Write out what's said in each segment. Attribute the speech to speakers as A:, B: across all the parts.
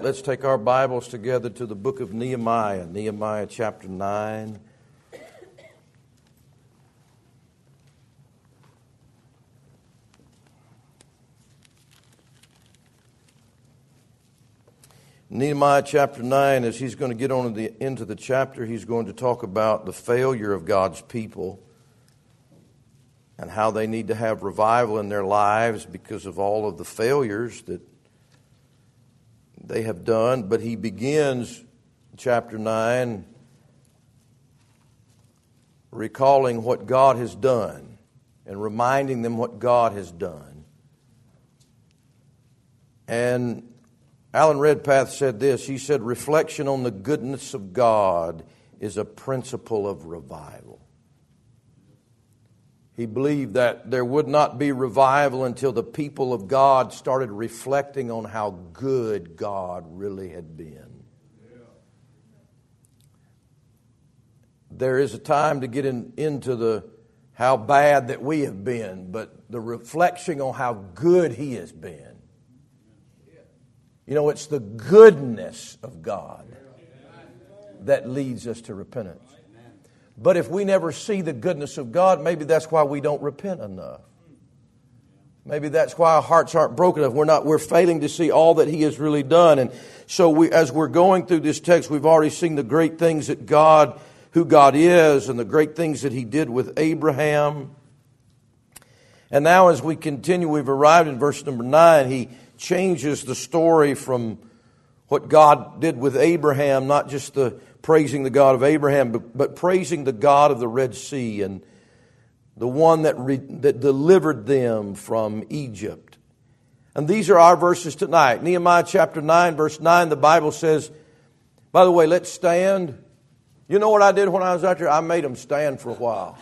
A: Let's take our Bibles together to the book of Nehemiah, Nehemiah chapter 9. Nehemiah chapter 9, as he's going to get on the, into the chapter, he's going to talk about the failure of God's people and how they need to have revival in their lives because of all of the failures that they have done, but he begins chapter 9 recalling what God has done and reminding them what God has done. And Alan Redpath said this he said, Reflection on the goodness of God is a principle of revival. He believed that there would not be revival until the people of God started reflecting on how good God really had been. There is a time to get in, into the how bad that we have been, but the reflection on how good He has been. You know, it's the goodness of God that leads us to repentance. But if we never see the goodness of God, maybe that's why we don't repent enough. Maybe that's why our hearts aren't broken enough. We're not, we're failing to see all that He has really done. And so we, as we're going through this text, we've already seen the great things that God, who God is, and the great things that He did with Abraham. And now as we continue, we've arrived in verse number nine. He changes the story from what God did with Abraham, not just the praising the God of Abraham, but, but praising the God of the Red Sea and the one that, re, that delivered them from Egypt. And these are our verses tonight. Nehemiah chapter 9, verse 9, the Bible says, by the way, let's stand. You know what I did when I was out there? I made them stand for a while.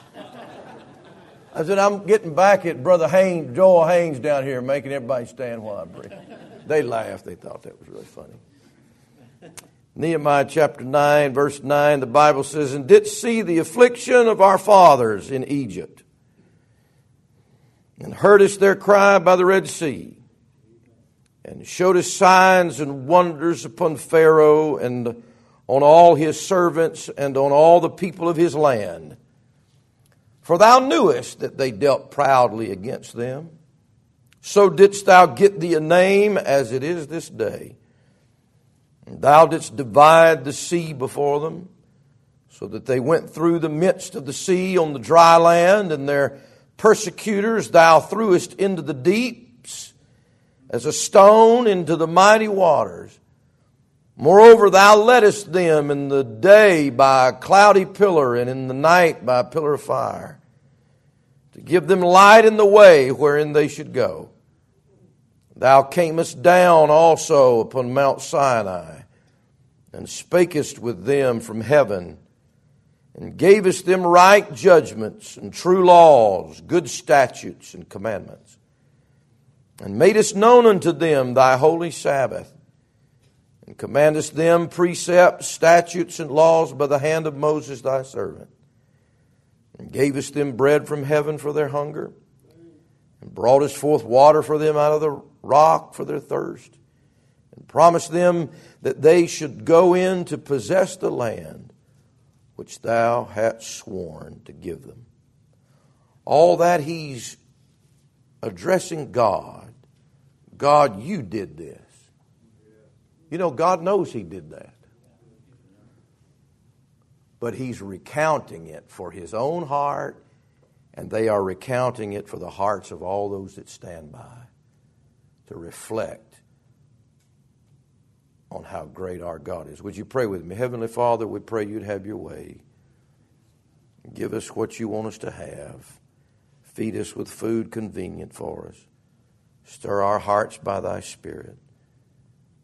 A: I said, I'm getting back at Brother Haynes, Joel Haynes down here, making everybody stand while I preach. They laughed. They thought that was really funny. Nehemiah chapter 9, verse 9, the Bible says, And didst see the affliction of our fathers in Egypt, and heard us their cry by the Red Sea, and showed us signs and wonders upon Pharaoh and on all his servants and on all the people of his land. For thou knewest that they dealt proudly against them. So didst thou get thee a name as it is this day. Thou didst divide the sea before them, so that they went through the midst of the sea on the dry land, and their persecutors thou threwest into the deeps as a stone into the mighty waters. Moreover, thou leddest them in the day by a cloudy pillar, and in the night by a pillar of fire, to give them light in the way wherein they should go. Thou camest down also upon Mount Sinai, and spakest with them from heaven, and gavest them right judgments and true laws, good statutes and commandments, and madest known unto them thy holy Sabbath, and commandest them precepts, statutes, and laws by the hand of Moses thy servant, and gavest them bread from heaven for their hunger, broughtest forth water for them out of the rock for their thirst, and promised them that they should go in to possess the land which thou hast sworn to give them. All that he's addressing God. God, you did this. You know, God knows he did that. But he's recounting it for his own heart, and they are recounting it for the hearts of all those that stand by to reflect on how great our God is. Would you pray with me? Heavenly Father, we pray you'd have your way. Give us what you want us to have. Feed us with food convenient for us. Stir our hearts by thy Spirit.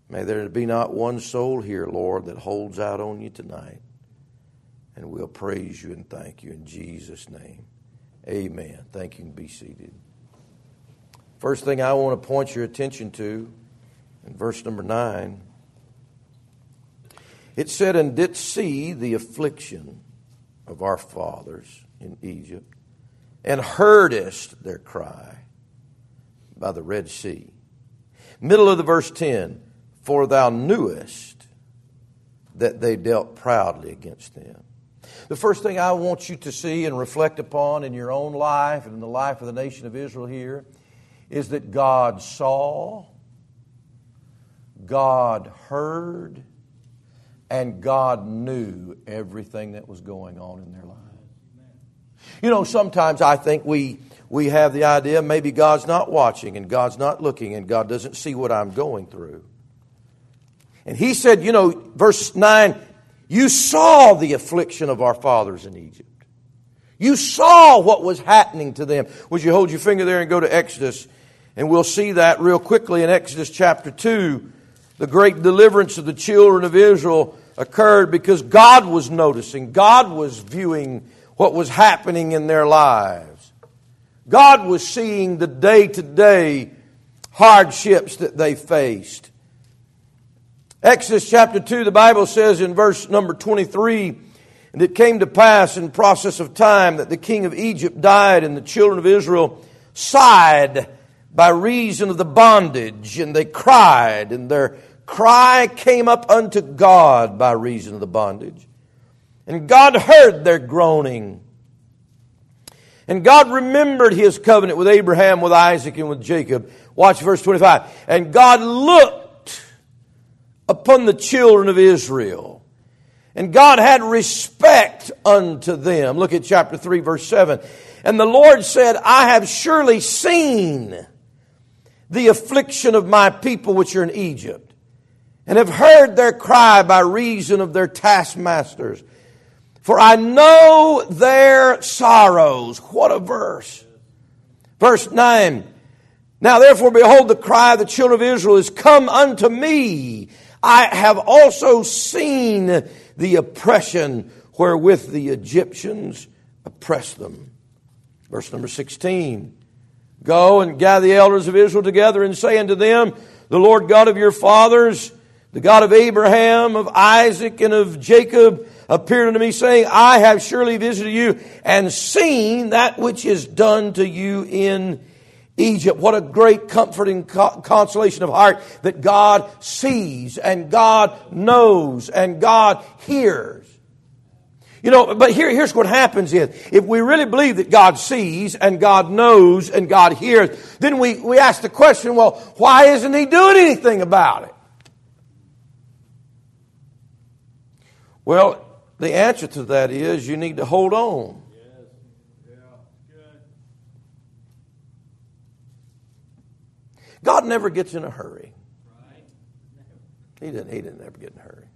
A: May there be not one soul here, Lord, that holds out on you tonight. And we'll praise you and thank you in Jesus' name. Amen. Thank you be seated. First thing I want to point your attention to in verse number 9 it said, And did see the affliction of our fathers in Egypt, and heardest their cry by the Red Sea. Middle of the verse 10 for thou knewest that they dealt proudly against them. The first thing I want you to see and reflect upon in your own life and in the life of the nation of Israel here is that God saw, God heard, and God knew everything that was going on in their lives. You know, sometimes I think we, we have the idea maybe God's not watching and God's not looking and God doesn't see what I'm going through. And he said, you know, verse 9, you saw the affliction of our fathers in Egypt. You saw what was happening to them. Would you hold your finger there and go to Exodus? And we'll see that real quickly in Exodus chapter 2. The great deliverance of the children of Israel occurred because God was noticing, God was viewing what was happening in their lives. God was seeing the day to day hardships that they faced. Exodus chapter 2, the Bible says in verse number 23, and it came to pass in process of time that the king of Egypt died, and the children of Israel sighed by reason of the bondage, and they cried, and their cry came up unto God by reason of the bondage. And God heard their groaning. And God remembered his covenant with Abraham, with Isaac, and with Jacob. Watch verse 25. And God looked upon the children of Israel. And God had respect unto them. Look at chapter 3, verse 7. And the Lord said, I have surely seen the affliction of my people which are in Egypt, and have heard their cry by reason of their taskmasters. For I know their sorrows. What a verse. Verse 9. Now therefore, behold, the cry of the children of Israel is come unto me, I have also seen the oppression wherewith the Egyptians oppressed them. Verse number 16. Go and gather the elders of Israel together and say unto them, The Lord God of your fathers, the God of Abraham, of Isaac, and of Jacob, appeared unto me, saying, I have surely visited you and seen that which is done to you in Egypt. What a great comforting consolation of heart that God sees and God knows and God hears. You know, but here, here's what happens is, if we really believe that God sees and God knows and God hears, then we, we ask the question, well, why isn't He doing anything about it? Well, the answer to that is you need to hold on. God never gets in a hurry. He didn't, he didn't ever get in a hurry.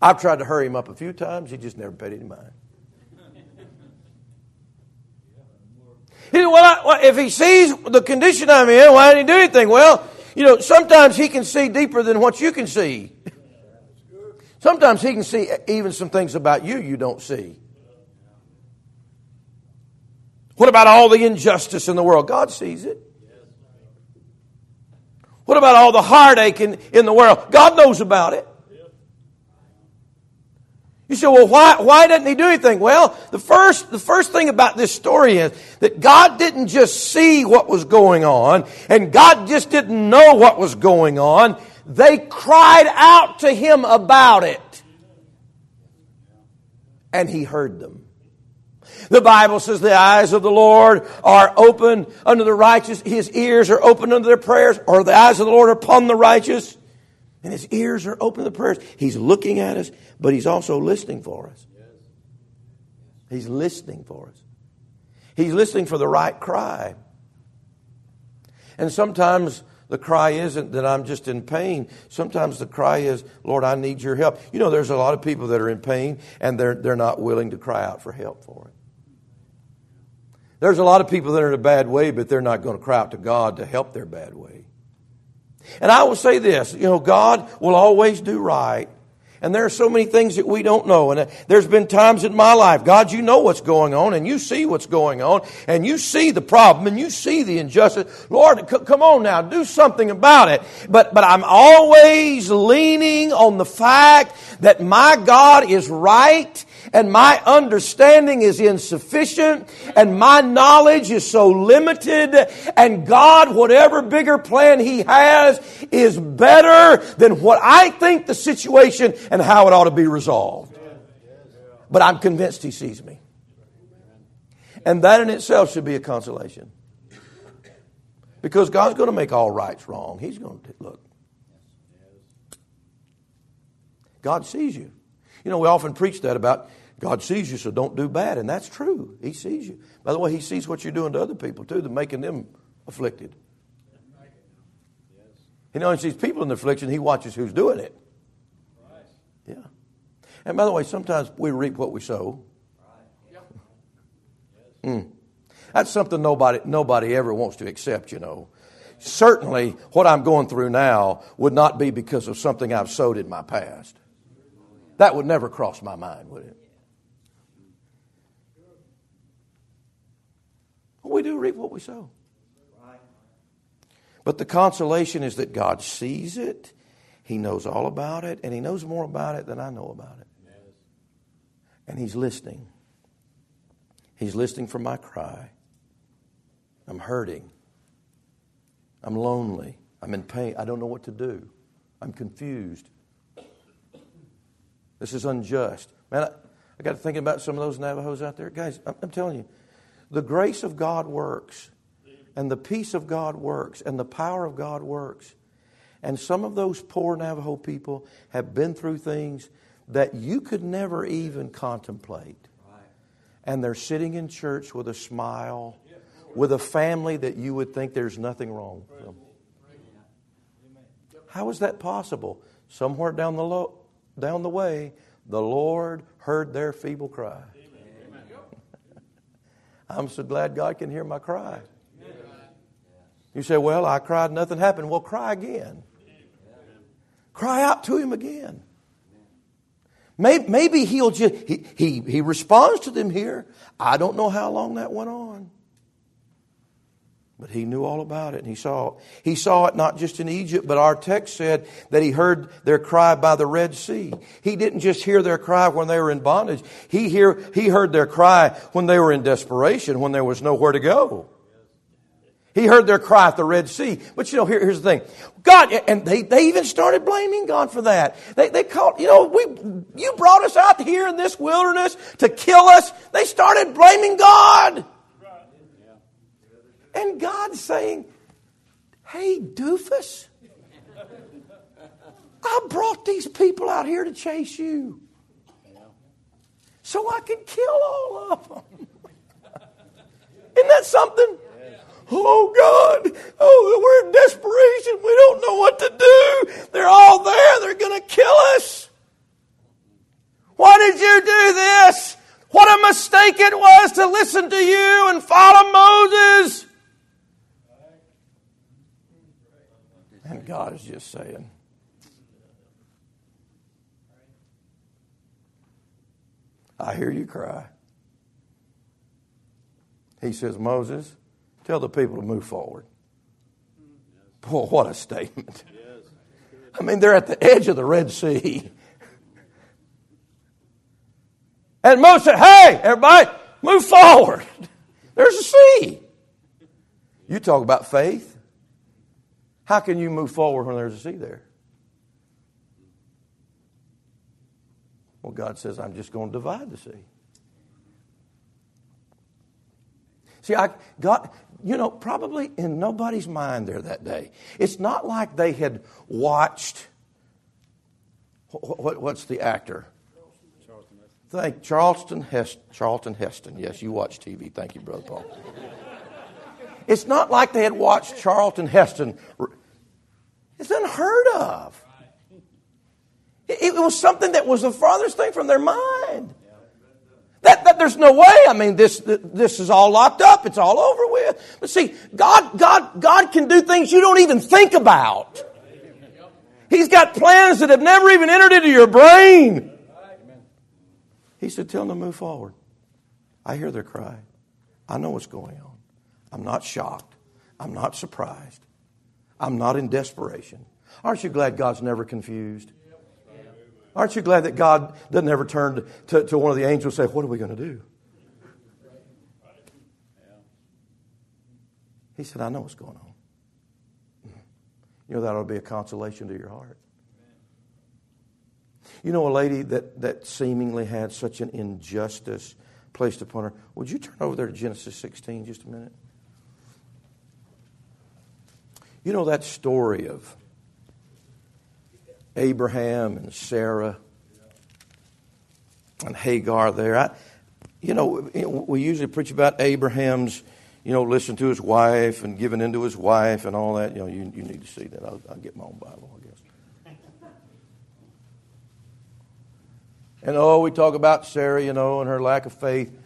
A: I've tried to hurry him up a few times. He just never paid any mind. He well, I, well, if he sees the condition I'm in, why didn't he do anything? Well, you know, sometimes he can see deeper than what you can see. Sometimes he can see even some things about you you don't see. What about all the injustice in the world? God sees it. What about all the heartache in, in the world? God knows about it. You say, well, why, why doesn't he do anything? Well, the first, the first thing about this story is that God didn't just see what was going on, and God just didn't know what was going on. They cried out to him about it. And he heard them. The Bible says the eyes of the Lord are open unto the righteous. His ears are open unto their prayers, or the eyes of the Lord are upon the righteous. And his ears are open to the prayers. He's looking at us, but he's also listening for us. He's listening for us. He's listening for the right cry. And sometimes the cry isn't that I'm just in pain. Sometimes the cry is, Lord, I need your help. You know, there's a lot of people that are in pain and they're, they're not willing to cry out for help for it. There's a lot of people that are in a bad way, but they're not going to cry out to God to help their bad way. And I will say this, you know, God will always do right. And there are so many things that we don't know. And uh, there's been times in my life, God, you know what's going on and you see what's going on and you see the problem and you see the injustice. Lord, c- come on now, do something about it. But, but I'm always leaning on the fact that my God is right and my understanding is insufficient and my knowledge is so limited and God, whatever bigger plan He has is better than what I think the situation and how it ought to be resolved. But I'm convinced He sees me. And that in itself should be a consolation. Because God's going to make all rights wrong. He's going to look. God sees you. You know, we often preach that about God sees you, so don't do bad. And that's true. He sees you. By the way, He sees what you're doing to other people, too, that making them afflicted. He knows He sees people in affliction, He watches who's doing it. Yeah. And by the way, sometimes we reap what we sow. Mm. That's something nobody, nobody ever wants to accept, you know. Certainly, what I'm going through now would not be because of something I've sowed in my past. That would never cross my mind, would it? We do reap what we sow. But the consolation is that God sees it, He knows all about it, and He knows more about it than I know about it. And He's listening. He's listening for my cry. I'm hurting. I'm lonely. I'm in pain. I don't know what to do. I'm confused. This is unjust. Man, I, I got to thinking about some of those Navajos out there. Guys, I'm, I'm telling you, the grace of God works, and the peace of God works, and the power of God works. And some of those poor Navajo people have been through things that you could never even contemplate. And they're sitting in church with a smile, with a family that you would think there's nothing wrong with them. How is that possible? Somewhere down the low, down the way, the Lord heard their feeble cry. I'm so glad God can hear my cry. You say, Well, I cried, nothing happened. Well, cry again. Cry out to Him again. Maybe, maybe He'll just, he, he, he responds to them here. I don't know how long that went on. But he knew all about it and he saw it. He saw it not just in Egypt, but our text said that he heard their cry by the Red Sea. He didn't just hear their cry when they were in bondage. He, hear, he heard their cry when they were in desperation, when there was nowhere to go. He heard their cry at the Red Sea. But you know, here, here's the thing. God, and they, they even started blaming God for that. They, they called, you know, we, you brought us out here in this wilderness to kill us. They started blaming God. And God's saying, Hey, doofus, I brought these people out here to chase you so I can kill all of them. Isn't that something? Oh God, oh, we're in desperation. We don't know what to do. They're all there. They're going to kill us. Why did you do this? What a mistake it was to listen to you and follow Moses. And God is just saying, I hear you cry. He says, Moses, tell the people to move forward. Boy, what a statement. I mean, they're at the edge of the Red Sea. And Moses said, Hey, everybody, move forward. There's a sea. You talk about faith. How can you move forward when there's a sea there? Well, God says, I'm just going to divide the sea. See, I got, you know, probably in nobody's mind there that day. It's not like they had watched, what, what, what's the actor? Charlton Thank Charlton Heston. Charlton Heston. Yes, you watch TV. Thank you, Brother Paul. It's not like they had watched Charlton Heston it's unheard of. It, was something that was the farthest thing from their mind. That, that there's no way. I mean, this, this is all locked up. It's all over with. But see, God, God, God can do things you don't even think about. He's got plans that have never even entered into your brain. He said, tell them to move forward. I hear their cry. I know what's going on. I'm not shocked. I'm not surprised. I'm not in desperation. Aren't you glad God's never confused? Aren't you glad that God doesn't ever turn to, to one of the angels and say, What are we going to do? He said, I know what's going on. Mm. You know, that ought to be a consolation to your heart. You know, a lady that, that seemingly had such an injustice placed upon her. Would you turn over there to Genesis 16 just a minute? You know that story of Abraham and Sarah and Hagar there. I, you know, we usually preach about Abraham's, you know, listen to his wife and giving into his wife and all that. You know, you, you need to see that. I'll, I'll get my own Bible, I guess. And oh, we talk about Sarah, you know, and her lack of faith.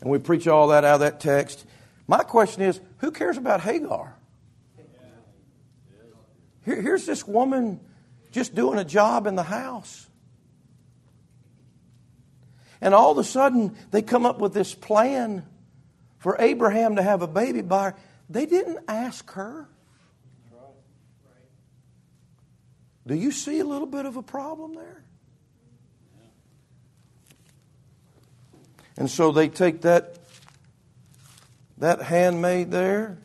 A: And we preach all that out of that text. My question is who cares about Hagar? Here, here's this woman just doing a job in the house. And all of a sudden, they come up with this plan for Abraham to have a baby by her. They didn't ask her. Do you see a little bit of a problem there? And so they take that, that handmaid there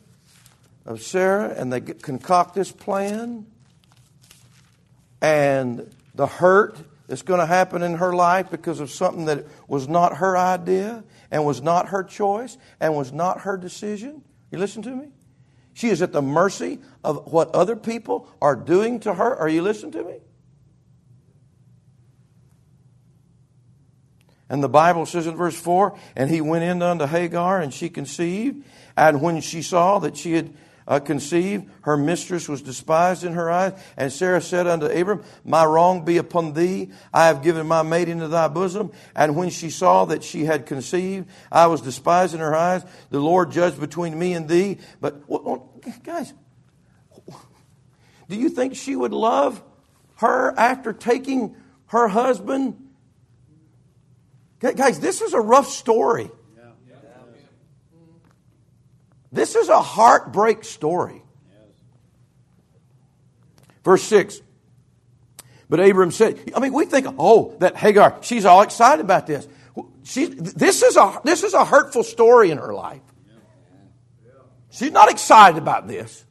A: of Sarah and they concoct this plan. And the hurt that's going to happen in her life because of something that was not her idea and was not her choice and was not her decision. You listen to me? She is at the mercy of what other people are doing to her. Are you listening to me? And the Bible says in verse 4 And he went in unto Hagar, and she conceived. And when she saw that she had uh, conceived, her mistress was despised in her eyes. And Sarah said unto Abram, My wrong be upon thee. I have given my maid into thy bosom. And when she saw that she had conceived, I was despised in her eyes. The Lord judged between me and thee. But, guys, do you think she would love her after taking her husband? Guys, this is a rough story. This is a heartbreak story. Verse 6. But Abram said, I mean, we think, oh, that Hagar, she's all excited about this. She, this, is a, this is a hurtful story in her life. She's not excited about this.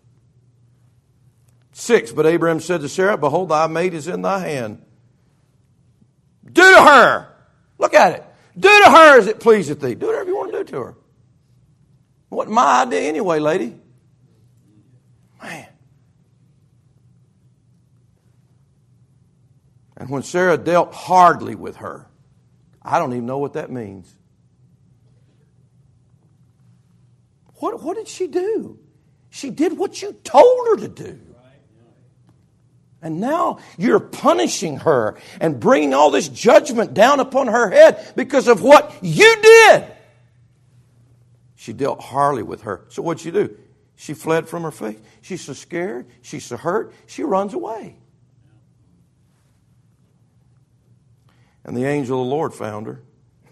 A: Six, but Abraham said to Sarah, Behold, thy maid is in thy hand. Do to her. Look at it. Do to her as it pleaseth thee. Do whatever you want to do to her. What my idea anyway, lady? Man. And when Sarah dealt hardly with her, I don't even know what that means. What, what did she do? She did what you told her to do. And now you're punishing her and bringing all this judgment down upon her head because of what you did. She dealt hardly with her. So what'd she do? She fled from her face. She's so scared. She's so hurt. She runs away. And the angel of the Lord found her.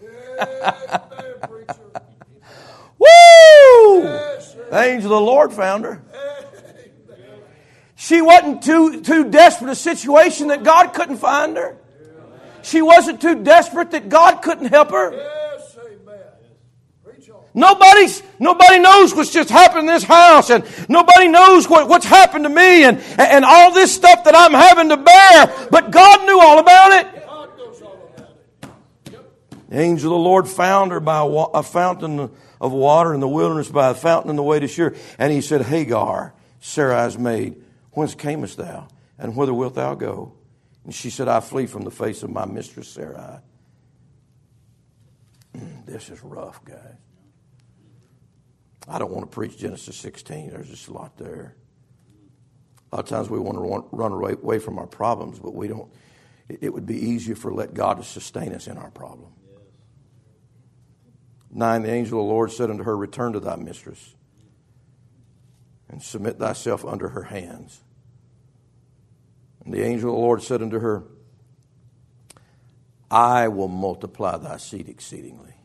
A: Woo! The angel of the Lord found her. She wasn't too, too desperate a situation that God couldn't find her. She wasn't too desperate that God couldn't help her. Nobody's, nobody knows what's just happened in this house, and nobody knows what, what's happened to me, and, and all this stuff that I'm having to bear, but God knew all about it. The angel of the Lord found her by a fountain of water in the wilderness, by a fountain in the way to Shur, and he said, Hagar, Sarai's maid, whence camest thou, and whither wilt thou go? And she said, I flee from the face of my mistress Sarai. This is rough, guys. I don't want to preach Genesis 16. There's just a lot there. A lot of times we want to run away from our problems, but we don't. It would be easier for let God to sustain us in our problem. Nine, the angel of the Lord said unto her, Return to thy mistress and submit thyself under her hands. And the angel of the Lord said unto her, I will multiply thy seed exceedingly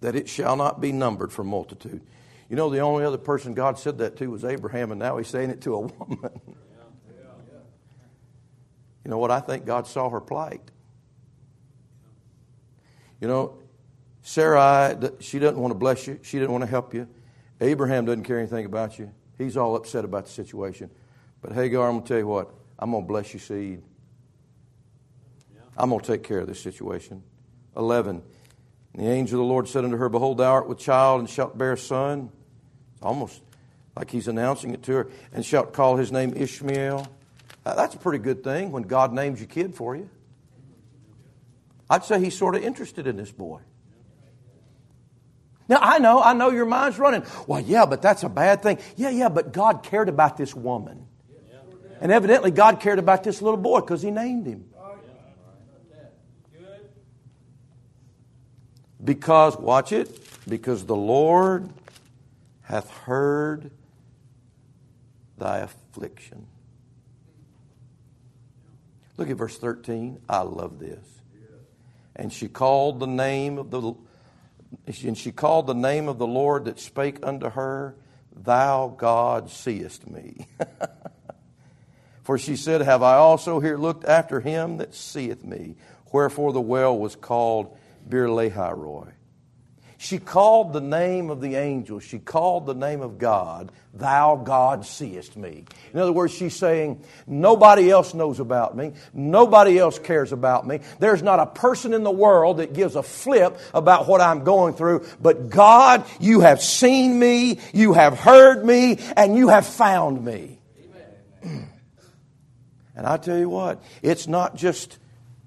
A: that it shall not be numbered for multitude. You know, the only other person God said that to was Abraham, and now he's saying it to a woman. You know what? I think God saw her plight. You know, Sarai, she doesn't want to bless you. She didn't want to help you. Abraham doesn't care anything about you. He's all upset about the situation. But Hagar, I'm going to tell you what, I'm going to bless your seed. I'm going to take care of this situation. 11. And the angel of the Lord said unto her, Behold, thou art with child and shalt bear a son. Almost like he's announcing it to her. And shalt call his name Ishmael. That's a pretty good thing when God names your kid for you. I'd say he's sort of interested in this boy. Now, I know, I know your mind's running. Well, yeah, but that's a bad thing. Yeah, yeah, but God cared about this woman. And evidently, God cared about this little boy because he named him. Because, watch it, because the Lord hath heard thy affliction. Look at verse 13. I love this. And she called the name of the and she called the name of the Lord that spake unto her, Thou God seest me. For she said, Have I also here looked after him that seeth me? Wherefore the well was called Beer Lahai Roi. She called the name of the angel, she called the name of God, Thou God seest me. In other words, she's saying, Nobody else knows about me. Nobody else cares about me. There's not a person in the world that gives a flip about what I'm going through. But God, you have seen me, you have heard me, and you have found me. and I tell you what, it's not just,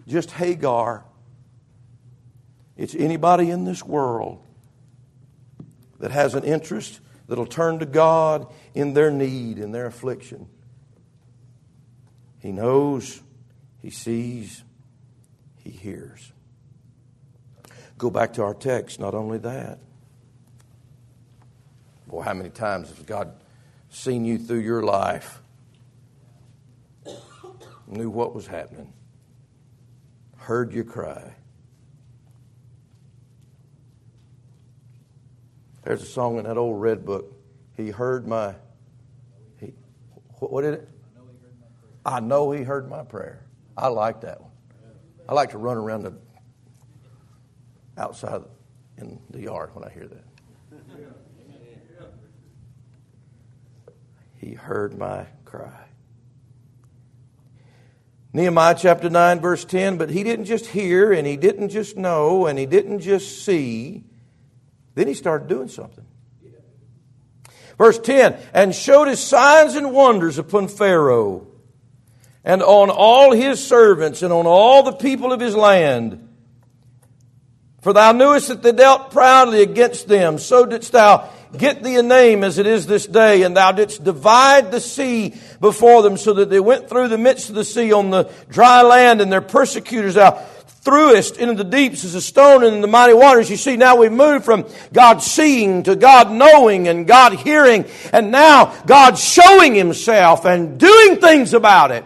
A: just Hagar it's anybody in this world that has an interest that'll turn to God in their need, in their affliction. He knows, He sees, He hears. Go back to our text, not only that. Boy, how many times has God seen you through your life? Knew what was happening, heard you cry There's a song in that old red book. He heard my. He, what did it? I know he heard my prayer. I like that one. I like to run around the outside in the yard when I hear that. He heard my cry. Nehemiah chapter 9, verse 10. But he didn't just hear, and he didn't just know, and he didn't just see. Then he started doing something. Verse 10 and showed his signs and wonders upon Pharaoh and on all his servants and on all the people of his land. For thou knewest that they dealt proudly against them, so didst thou get thee a name as it is this day, and thou didst divide the sea before them, so that they went through the midst of the sea on the dry land, and their persecutors thou throughest into the deeps as a stone in the mighty waters. You see, now we've moved from God seeing to God knowing and God hearing, and now God showing Himself and doing things about it.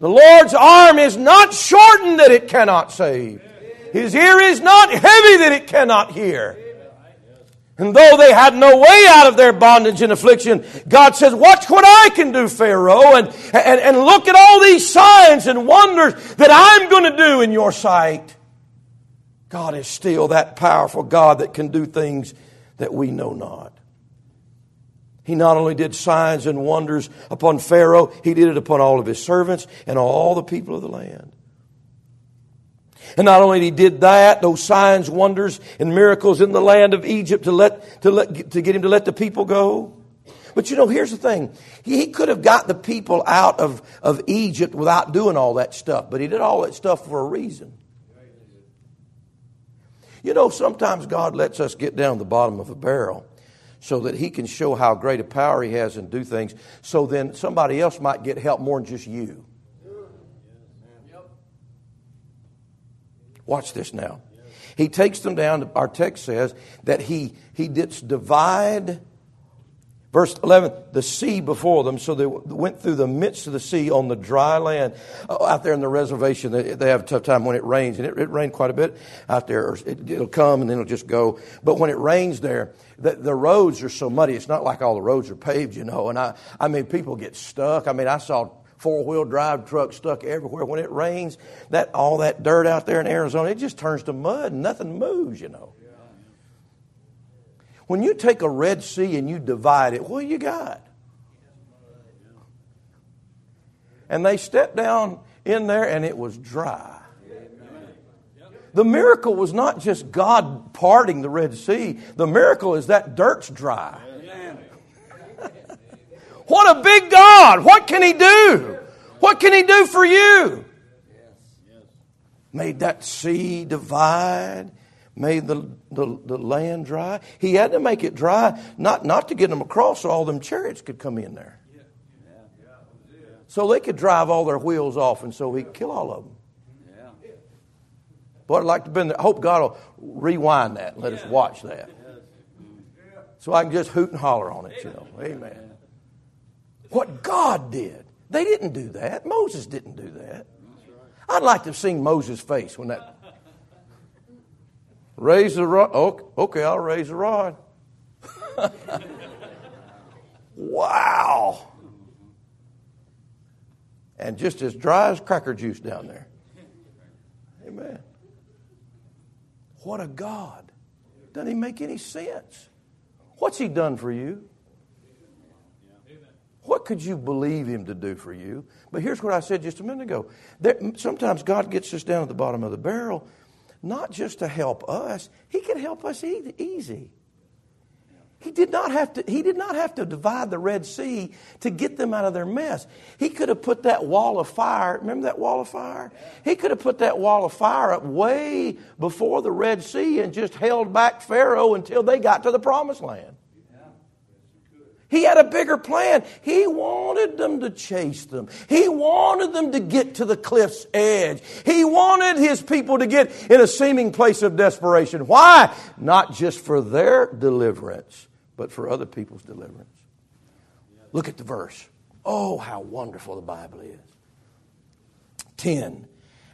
A: The Lord's arm is not shortened that it cannot save. His ear is not heavy that it cannot hear. And though they had no way out of their bondage and affliction, God says, watch what I can do, Pharaoh, and, and, and look at all these signs and wonders that I'm going to do in your sight. God is still that powerful God that can do things that we know not. He not only did signs and wonders upon Pharaoh, he did it upon all of his servants and all the people of the land. And not only did he did that, those signs, wonders, and miracles in the land of Egypt to let, to let, to get him to let the people go. But you know, here's the thing. He could have got the people out of, of Egypt without doing all that stuff, but he did all that stuff for a reason. You know, sometimes God lets us get down the bottom of a barrel so that he can show how great a power he has and do things, so then somebody else might get help more than just you. Watch this now. He takes them down, our text says that he, he did divide, verse 11, the sea before them, so they went through the midst of the sea on the dry land. Oh, out there in the reservation, they, they have a tough time when it rains, and it, it rained quite a bit out there. It, will come and then it'll just go. But when it rains there, the, the roads are so muddy. It's not like all the roads are paved, you know. And I, I mean, people get stuck. I mean, I saw four wheel drive truck stuck everywhere. When it rains, that all that dirt out there in Arizona, it just turns to mud and nothing moves, you know. When you take a Red Sea and you divide it, what do you got? And they stepped down in there and it was dry. The miracle was not just God parting the Red Sea. The miracle is that dirt's dry. what a big God! What can He do? What can He do for you? Made that sea divide, made the, the, the, land dry. He had to make it dry, not, not to get them across so all them chariots could come in there. So they could drive all their wheels off and so he could kill all of them. But I'd like to been there. I hope God will rewind that and let us watch that. So I can just hoot and holler on it, you know. Amen. What God did. They didn't do that. Moses didn't do that. I'd like to have seen Moses' face when that. Raise the rod. Okay, I'll raise the rod. wow. And just as dry as cracker juice down there. Amen. What a God. Doesn't he make any sense? What's he done for you? What could you believe him to do for you? But here's what I said just a minute ago. There, sometimes God gets us down at the bottom of the barrel, not just to help us, he can help us easy. He did not have to, he did not have to divide the Red Sea to get them out of their mess. He could have put that wall of fire, remember that wall of fire? He could have put that wall of fire up way before the Red Sea and just held back Pharaoh until they got to the promised land. He had a bigger plan. He wanted them to chase them. He wanted them to get to the cliff's edge. He wanted his people to get in a seeming place of desperation. Why? Not just for their deliverance, but for other people's deliverance. Look at the verse. Oh, how wonderful the Bible is. 10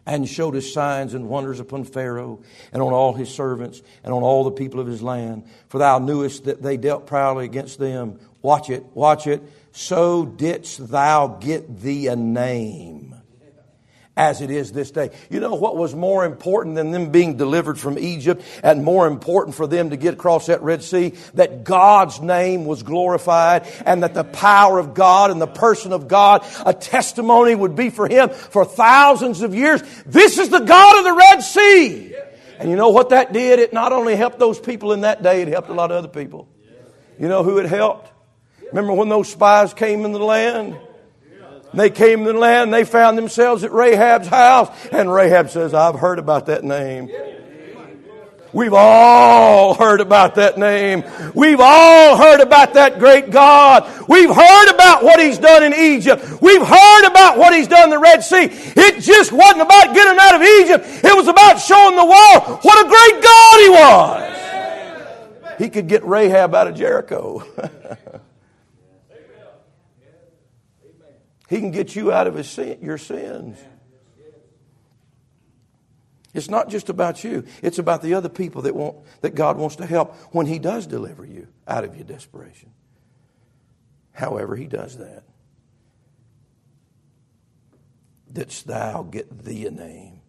A: and showed his signs and wonders upon Pharaoh and on all his servants and on all the people of his land. For thou knewest that they dealt proudly against them. Watch it, watch it. So didst thou get thee a name as it is this day. You know what was more important than them being delivered from Egypt and more important for them to get across that Red Sea? That God's name was glorified and that the power of God and the person of God, a testimony would be for him for thousands of years. This is the God of the Red Sea. And you know what that did? It not only helped those people in that day, it helped a lot of other people. You know who it helped? Remember when those spies came in the land? They came to the land and they found themselves at Rahab's house. And Rahab says, I've heard about that name. We've all heard about that name. We've all heard about that great God. We've heard about what He's done in Egypt. We've heard about what He's done in the Red Sea. It just wasn't about getting out of Egypt. It was about showing the world what a great God He was. He could get Rahab out of Jericho. He can get you out of sin, your sins. It's not just about you. It's about the other people that want that God wants to help when He does deliver you out of your desperation. However, He does that. Didst thou get thee a name?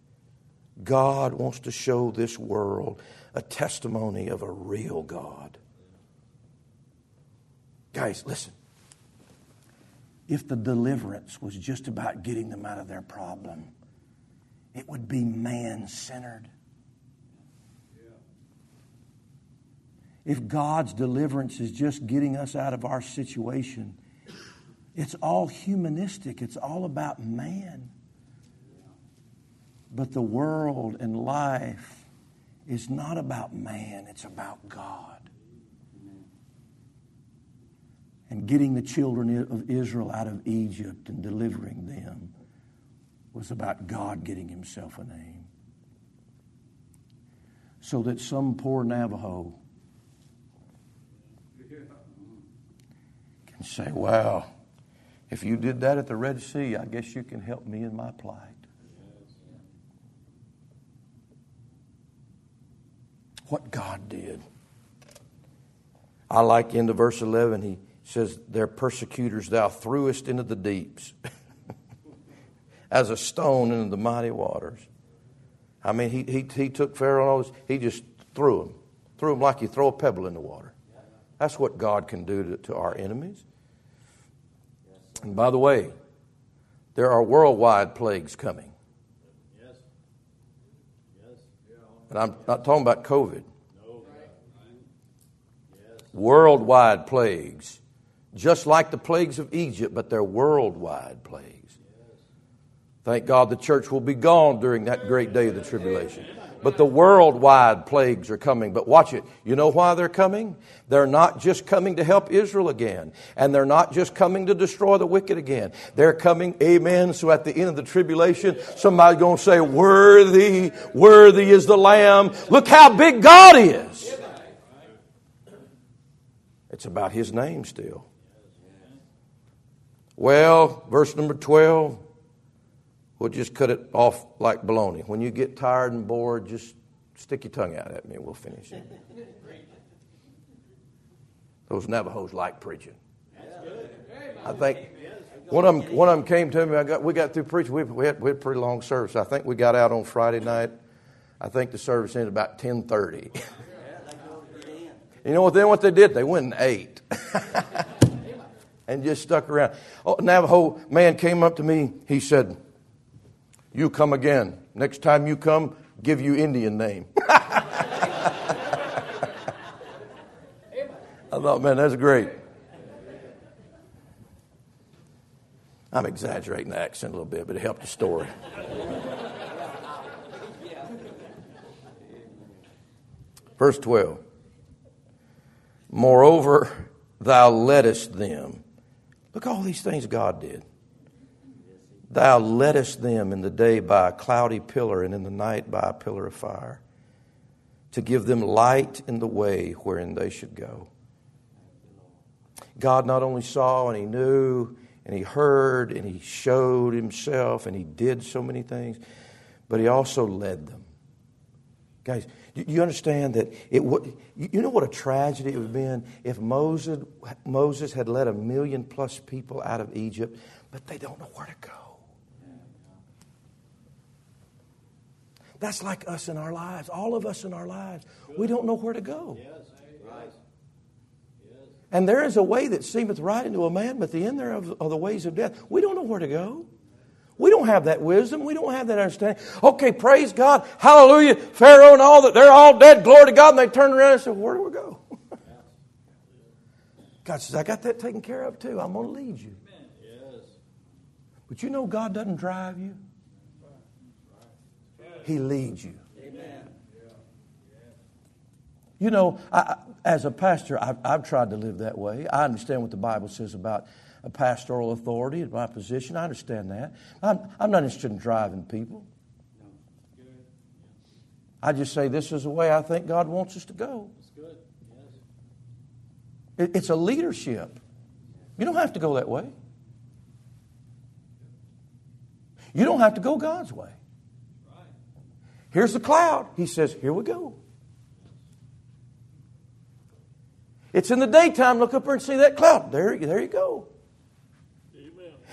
A: God wants to show this world a testimony of a real God. Guys, listen if the deliverance was just about getting them out of their problem, it would be man centered. If God's deliverance is just getting us out of our situation, it's all humanistic, it's all about man. But the world and life is not about man, it's about God. And getting the children of Israel out of Egypt and delivering them was about God getting himself a name. So that some poor Navajo can say, Wow, if you did that at the Red Sea, I guess you can help me in my plight. What God did. I like in the verse 11, he says, Their persecutors thou threwest into the deeps. as a stone into the mighty waters. I mean, he, he, he took Pharaoh and all this, he just threw him. Threw him like you throw a pebble in the water. That's what God can do to, to our enemies. And by the way, there are worldwide plagues coming. Yes. Yes. And I'm not talking about COVID. Worldwide plagues. Just like the plagues of Egypt, but they're worldwide plagues. Thank God the church will be gone during that great day of the tribulation. But the worldwide plagues are coming. But watch it. You know why they're coming? They're not just coming to help Israel again. And they're not just coming to destroy the wicked again. They're coming, amen. So at the end of the tribulation, somebody's going to say, Worthy, worthy is the Lamb. Look how big God is. It's about His name still. Well, verse number 12. We'll just cut it off like baloney. When you get tired and bored, just stick your tongue out at me and we'll finish it. Those Navajos like preaching. I think one of them, one of them came to me. I got, we got through preaching. We, we, had, we had a pretty long service. I think we got out on Friday night. I think the service ended about 10.30. you know what? Then what they did? They went and ate. and just stuck around. Oh, Navajo man came up to me. He said, you come again. Next time you come, give you Indian name. I thought, man, that's great. I'm exaggerating the accent a little bit, but it helped the story. Verse 12. Moreover, thou leddest them. Look all these things God did. Thou leddest them in the day by a cloudy pillar, and in the night by a pillar of fire, to give them light in the way wherein they should go. God not only saw and He knew and He heard and He showed Himself and He did so many things, but He also led them. Guys, you understand that it would, you know what a tragedy it would have been if Moses, Moses had led a million plus people out of Egypt, but they don't know where to go. That's like us in our lives, all of us in our lives. We don't know where to go. And there is a way that seemeth right unto a man, but the end thereof are the ways of death. We don't know where to go. We don't have that wisdom. We don't have that understanding. Okay, praise God. Hallelujah. Pharaoh and all that, they're all dead. Glory to God. And they turn around and say, Where do we go? God says, I got that taken care of too. I'm going to lead you. But you know, God doesn't drive you. He leads you. You know, I, as a pastor, I've, I've, tried to live that way. I understand what the Bible says about a pastoral authority and my position. I understand that. I'm, I'm not interested in driving people. I just say this is the way I think God wants us to go. It, it's a leadership. You don't have to go that way. You don't have to go God's way. Here's the cloud. He says, Here we go. It's in the daytime. Look up there and see that cloud. There, there you go.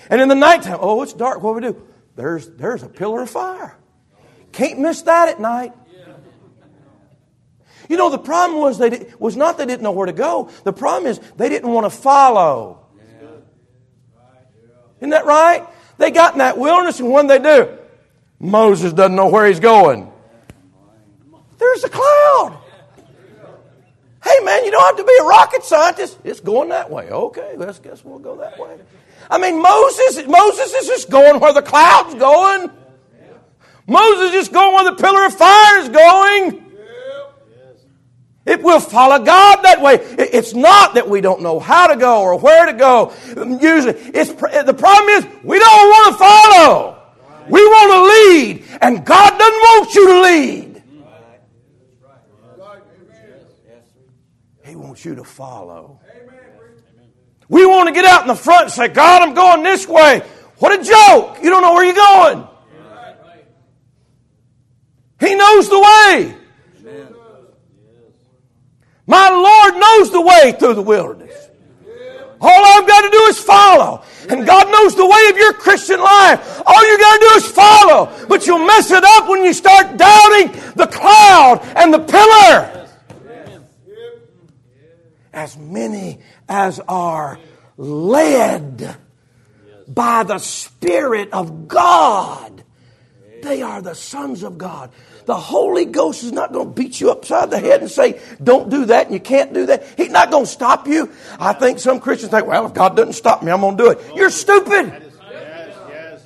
A: And in the nighttime, oh, it's dark. What do we do? There's, there's a pillar of fire. Can't miss that at night. You know, the problem was they did, was not they didn't know where to go. The problem is they didn't want to follow. Isn't that right? They got in that wilderness, and what they do? Moses doesn't know where he's going. There's a cloud. Hey man, you don't have to be a rocket scientist. It's going that way. Okay, let's guess we'll go that way. I mean, Moses, Moses is just going where the cloud's going. Moses is just going where the pillar of fire is going. It will follow God that way. It's not that we don't know how to go or where to go. Usually, it's the problem is we don't want to follow. We want to lead, and God doesn't want you to lead. He wants you to follow. We want to get out in the front and say, God, I'm going this way. What a joke. You don't know where you're going. He knows the way. My Lord knows the way through the wilderness. All I've got to do is follow. And God knows the way of your Christian life. All you got to do is follow. But you'll mess it up when you start doubting the cloud and the pillar. As many as are led by the Spirit of God, they are the sons of God. The Holy Ghost is not going to beat you upside the head and say, don't do that and you can't do that. He's not going to stop you. I think some Christians think, well, if God doesn't stop me, I'm going to do it. You're stupid.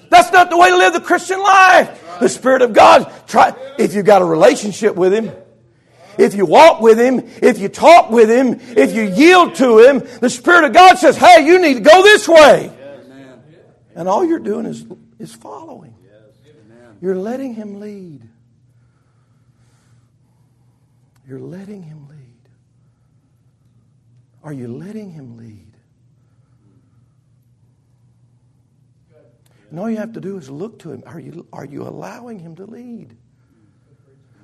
A: That's not the way to live the Christian life. The Spirit of God, try, if you've got a relationship with Him, if you walk with Him, if you talk with Him, if you yield to Him, the Spirit of God says, hey, you need to go this way. And all you're doing is, is following. You're letting Him lead. You're letting Him lead. Are you letting Him lead? And all you have to do is look to Him. Are you, are you allowing Him to lead?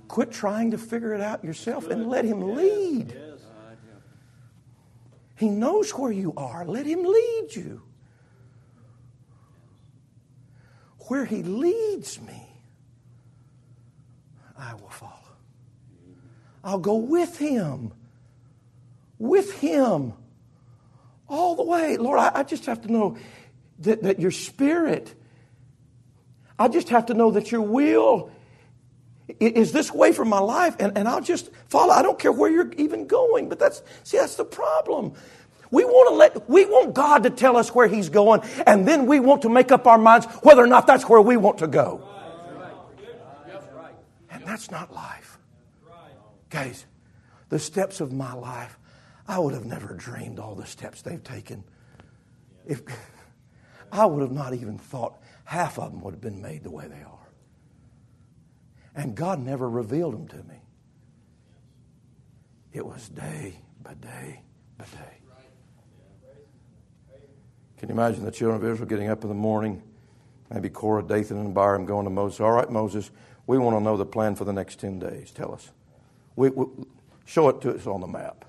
A: Quit trying to figure it out yourself and let Him lead. He knows where you are. Let Him lead you. Where He leads me, I will follow. I'll go with him. With him. All the way. Lord, I, I just have to know that, that your spirit, I just have to know that your will is this way for my life, and, and I'll just follow. I don't care where you're even going, but that's see, that's the problem. We want to let we want God to tell us where He's going, and then we want to make up our minds whether or not that's where we want to go. And that's not life. Guys, the steps of my life, I would have never dreamed all the steps they've taken. If I would have not even thought half of them would have been made the way they are. And God never revealed them to me. It was day by day by day. Can you imagine the children of Israel getting up in the morning? Maybe Korah, Dathan, and Abiram going to Moses. All right, Moses, we want to know the plan for the next 10 days. Tell us. We, we, show it to us on the map.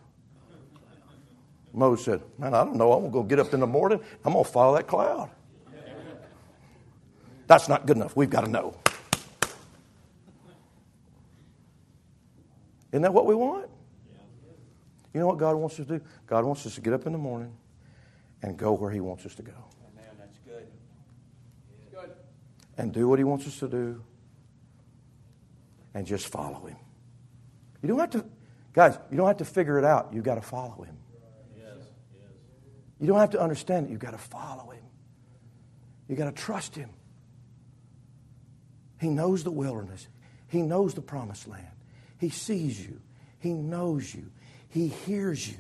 A: Moses said, Man, I don't know. I'm going to go get up in the morning. I'm going to follow that cloud. That's not good enough. We've got to know. Isn't that what we want? You know what God wants us to do? God wants us to get up in the morning and go where He wants us to go.
B: Man, that's good.
C: Good.
A: And do what He wants us to do and just follow Him. You don't have to, guys, you don't have to figure it out. You've got to follow him.
B: Yes, yes.
A: You don't have to understand it. You've got to follow him. You've got to trust him. He knows the wilderness. He knows the promised land. He sees you. He knows you. He hears you.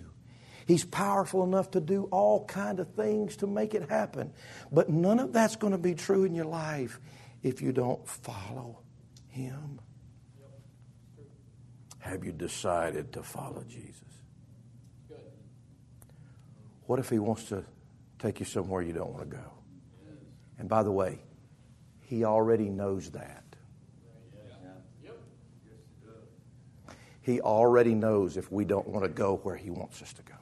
A: He's powerful enough to do all kind of things to make it happen. But none of that's going to be true in your life if you don't follow him. Have you decided to follow Jesus? What if He wants to take you somewhere you don't want to go? And by the way, He already knows that. He already knows if we don't want to go where He wants us to go.